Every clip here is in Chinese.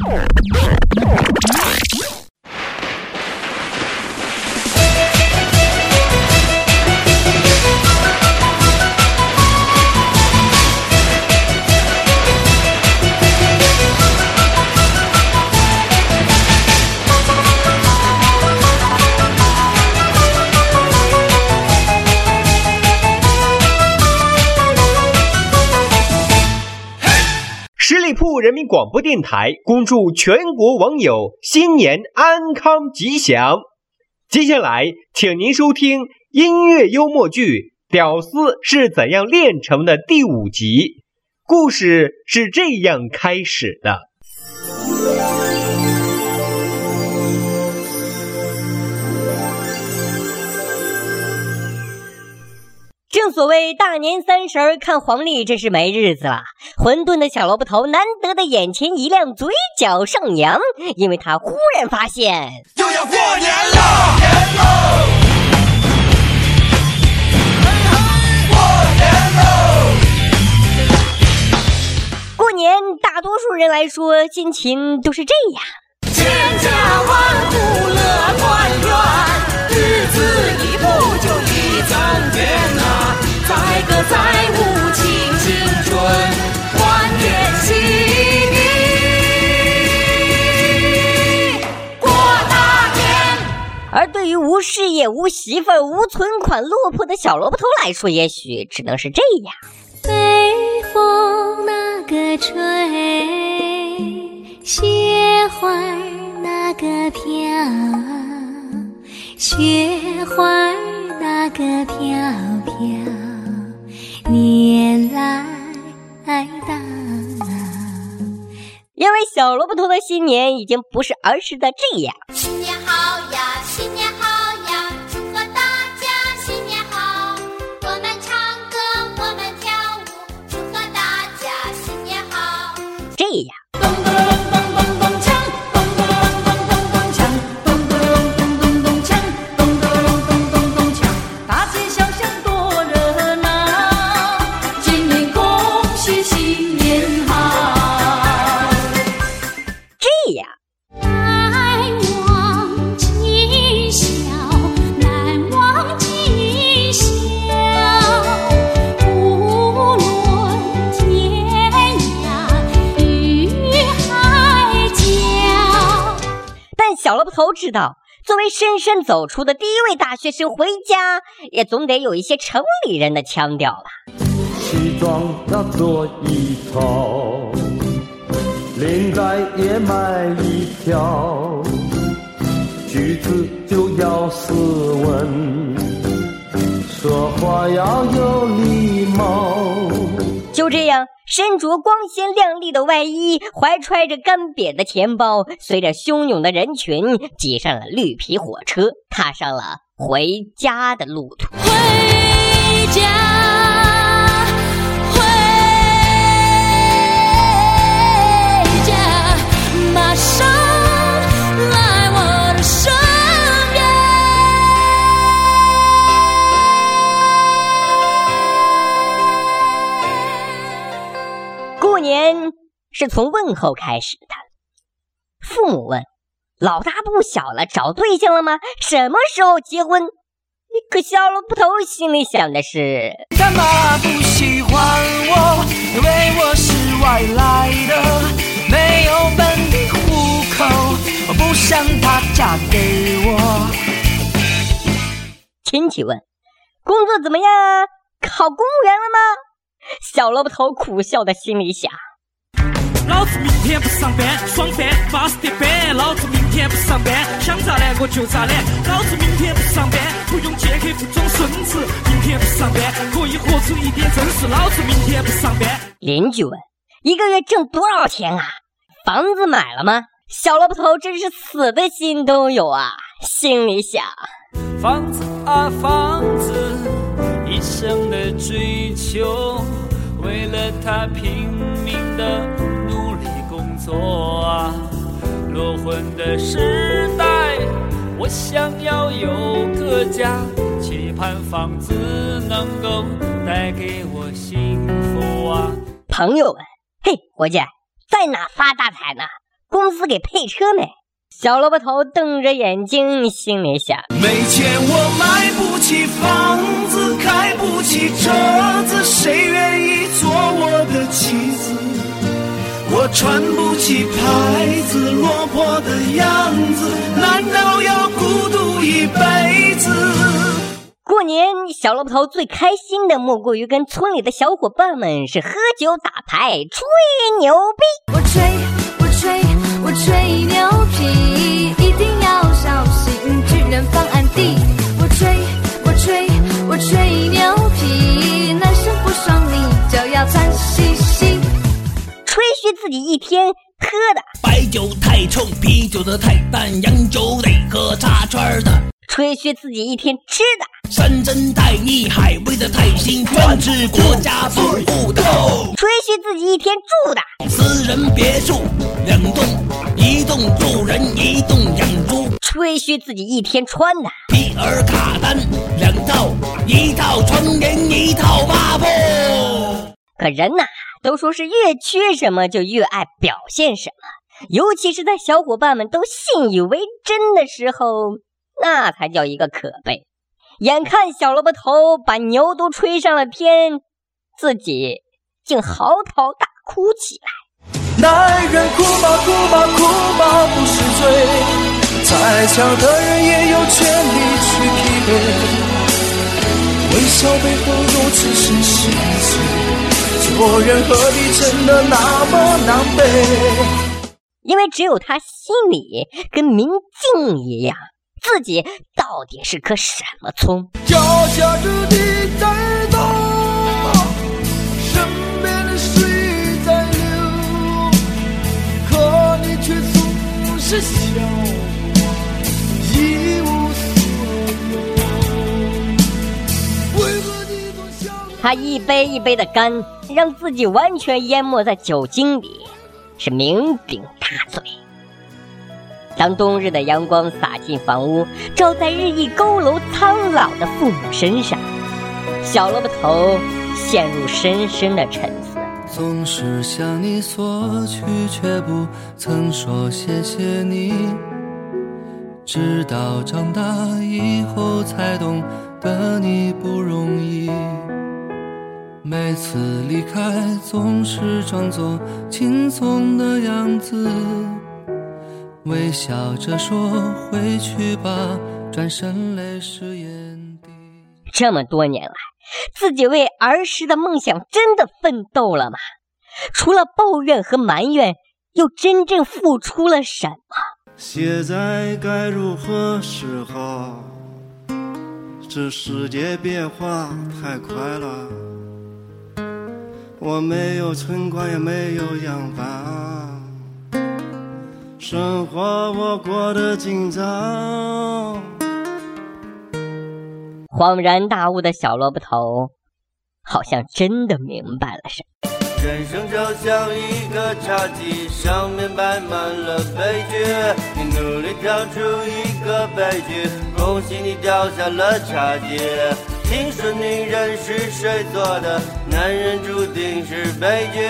Oh, oh, oh, oh. 十里铺人民广播电台恭祝全国网友新年安康吉祥。接下来，请您收听音乐幽默剧《屌丝是怎样炼成》的第五集。故事是这样开始的。所谓大年三十儿看黄历，真是没日子了。混沌的小萝卜头难得的眼前一亮，嘴角上扬，因为他忽然发现就要过年了，年喽！过年喽！过年，大多数人来说，心情都是这样。千家万户乐团圆，日子一步就一增远呐、载歌载舞庆青春，欢天喜地过大年。而对于无事业、无媳妇、无存款、落魄的小萝卜头来说，也许只能是这样。北风那个吹，雪花那个飘，雪花那个飘飘，年来到。因为小萝卜头的新年已经不是儿时的这样。小萝卜头知道，作为深深走出的第一位大学生，回家也总得有一些城里人的腔调吧。西装要做一套，领带也买一条，句子就要斯文，说话要有礼貌。就这样，身着光鲜亮丽的外衣，怀揣着干瘪的钱包，随着汹涌的人群挤上了绿皮火车，踏上了回家的路途。回家，过年是从问候开始的。父母问：“老大不小了，找对象了吗？什么时候结婚？”你可小萝卜头心里想的是：干嘛不喜欢我？因为我是外来的，没有本地户口，我不想她嫁给我。亲戚问：“工作怎么样啊？考公务员了吗？”小萝卜头苦笑的心里想：老子明天不上班，爽翻，巴适的板。老子明天不上班，想咋懒我就咋懒。老子明天不上班，不用借客户装孙子。明天不上班，可以活出一点真实。老子明天不上班。邻居问：“一个月挣多少钱啊？房子买了吗？”小萝卜头真是死的心都有啊，心里想：房子啊房子，一生的追求，为了他拼命的努力工作啊。裸婚的时代，我想要有个家，期盼房子能够带给我幸福啊。朋友们：“嘿，伙计，在哪发大财呢？公司给配车没？小萝卜头瞪着眼睛，心里想：没钱我买不起房子，开不起车子，谁愿意穿不起牌子，落魄的样子，难道要孤独一辈子？过年，小萝卜头最开心的莫过于跟村里的小伙伴们是喝酒打牌、吹牛逼。我吹，我吹，我吹牛皮，一定要小心，巨人放暗地。己一天喝的，白酒太冲，啤酒的太淡，洋酒得喝插圈的。吹嘘自己一天吃的，山珍太腻，海味的太腥，专吃国家保护的。吹嘘自己一天住的，私人别墅两栋，一栋住人，一栋养猪。吹嘘自己一天穿的，皮尔卡丹两套，一套纯银，一套八布。可人呐，都说是越缺什么就越爱表现什么，尤其是在小伙伴们都信以为真的时候，那才叫一个可悲。眼看小萝卜头把牛都吹上了天，自己竟嚎啕大哭起来。男人哭吧哭吧哭吧不是罪，再强的人也有权利去疲惫。微笑背后有此生是罪，做人何必真的那么狼狈？因为只有他心里跟明镜一样，自己到底是棵什么葱。脚下的地在动，身边的水在流，可你却总是笑他一杯一杯的干，让自己完全淹没在酒精里，是酩酊大醉。当冬日的阳光洒进房屋，照在日益佝偻苍老的父母身上，小萝卜头陷入深深的沉思。总是向你索取，却不曾说谢谢你。直到长大以后才懂得你不容易。每次离开，总是装作轻松的样子，微笑着说回去吧，转身泪湿眼底。这么多年来，自己为儿时的梦想真的奋斗了吗？除了抱怨和埋怨，又真正付出了什么？现在该如何是好？这世界变化太快了，我没有存款，也没有洋房，生活我过得紧张。恍然大悟的小萝卜头，好像真的明白了什么。人生就像一个茶几，上面摆满了悲剧。你努力跳出一个悲剧，恭喜你掉下了茶几。听说女人是谁做的，男人注定是悲剧。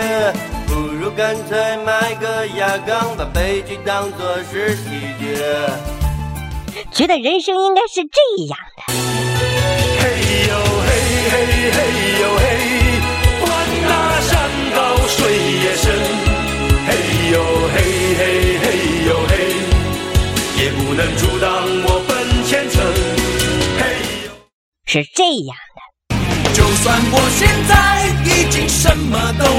不如干脆买个牙缸，把悲剧当作是喜剧。觉得人生应该是这样的。嘿呦嘿嘿嘿呦嘿，是这样的，就算我现在已经什么都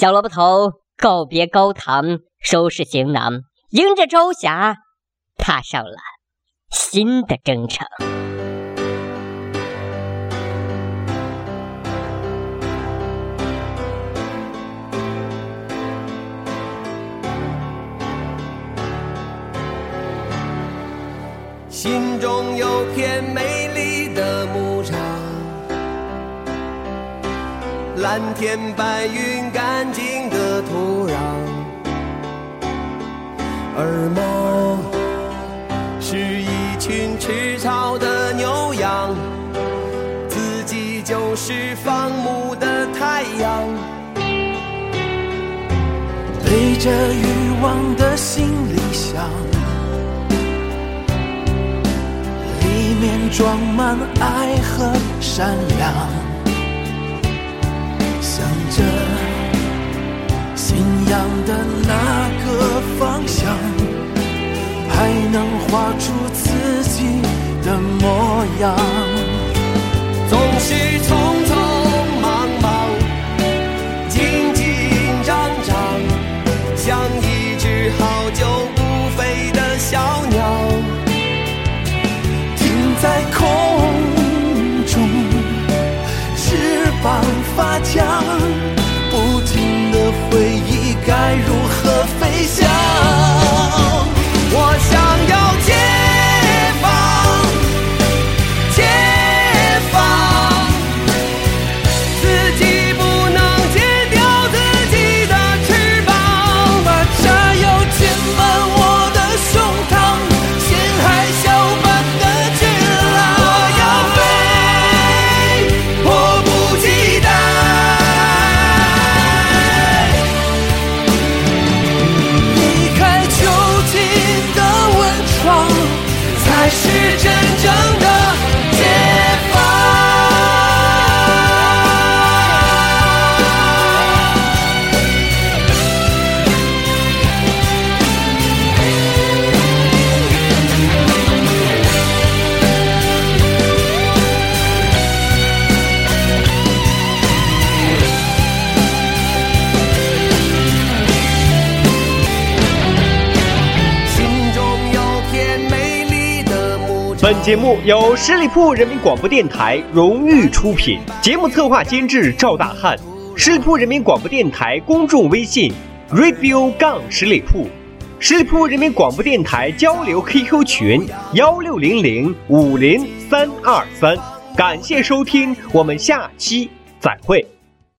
小萝卜头告别高堂收拾行囊迎着朝霞踏上了新的征程。心中有片美丽的牧场。蓝天白云，干净的土壤，而梦是一群吃草的牛羊，自己就是放牧的太阳。背着欲望的行李箱，里面装满爱和善良，方向，还能画出自己的模样。总是匆匆忙忙，紧紧张张，像一只好久不飞的小鸟，停在空中，翅膀发僵，不停的回忆该如本节目由十里铺人民广播电台荣誉出品，节目策划监制赵大汉。十里铺人民广播电台公众微信：radio 杠十里铺，十里铺人民广播电台交流 QQ 群：幺六零零五零三二三。感谢收听，我们下期再会。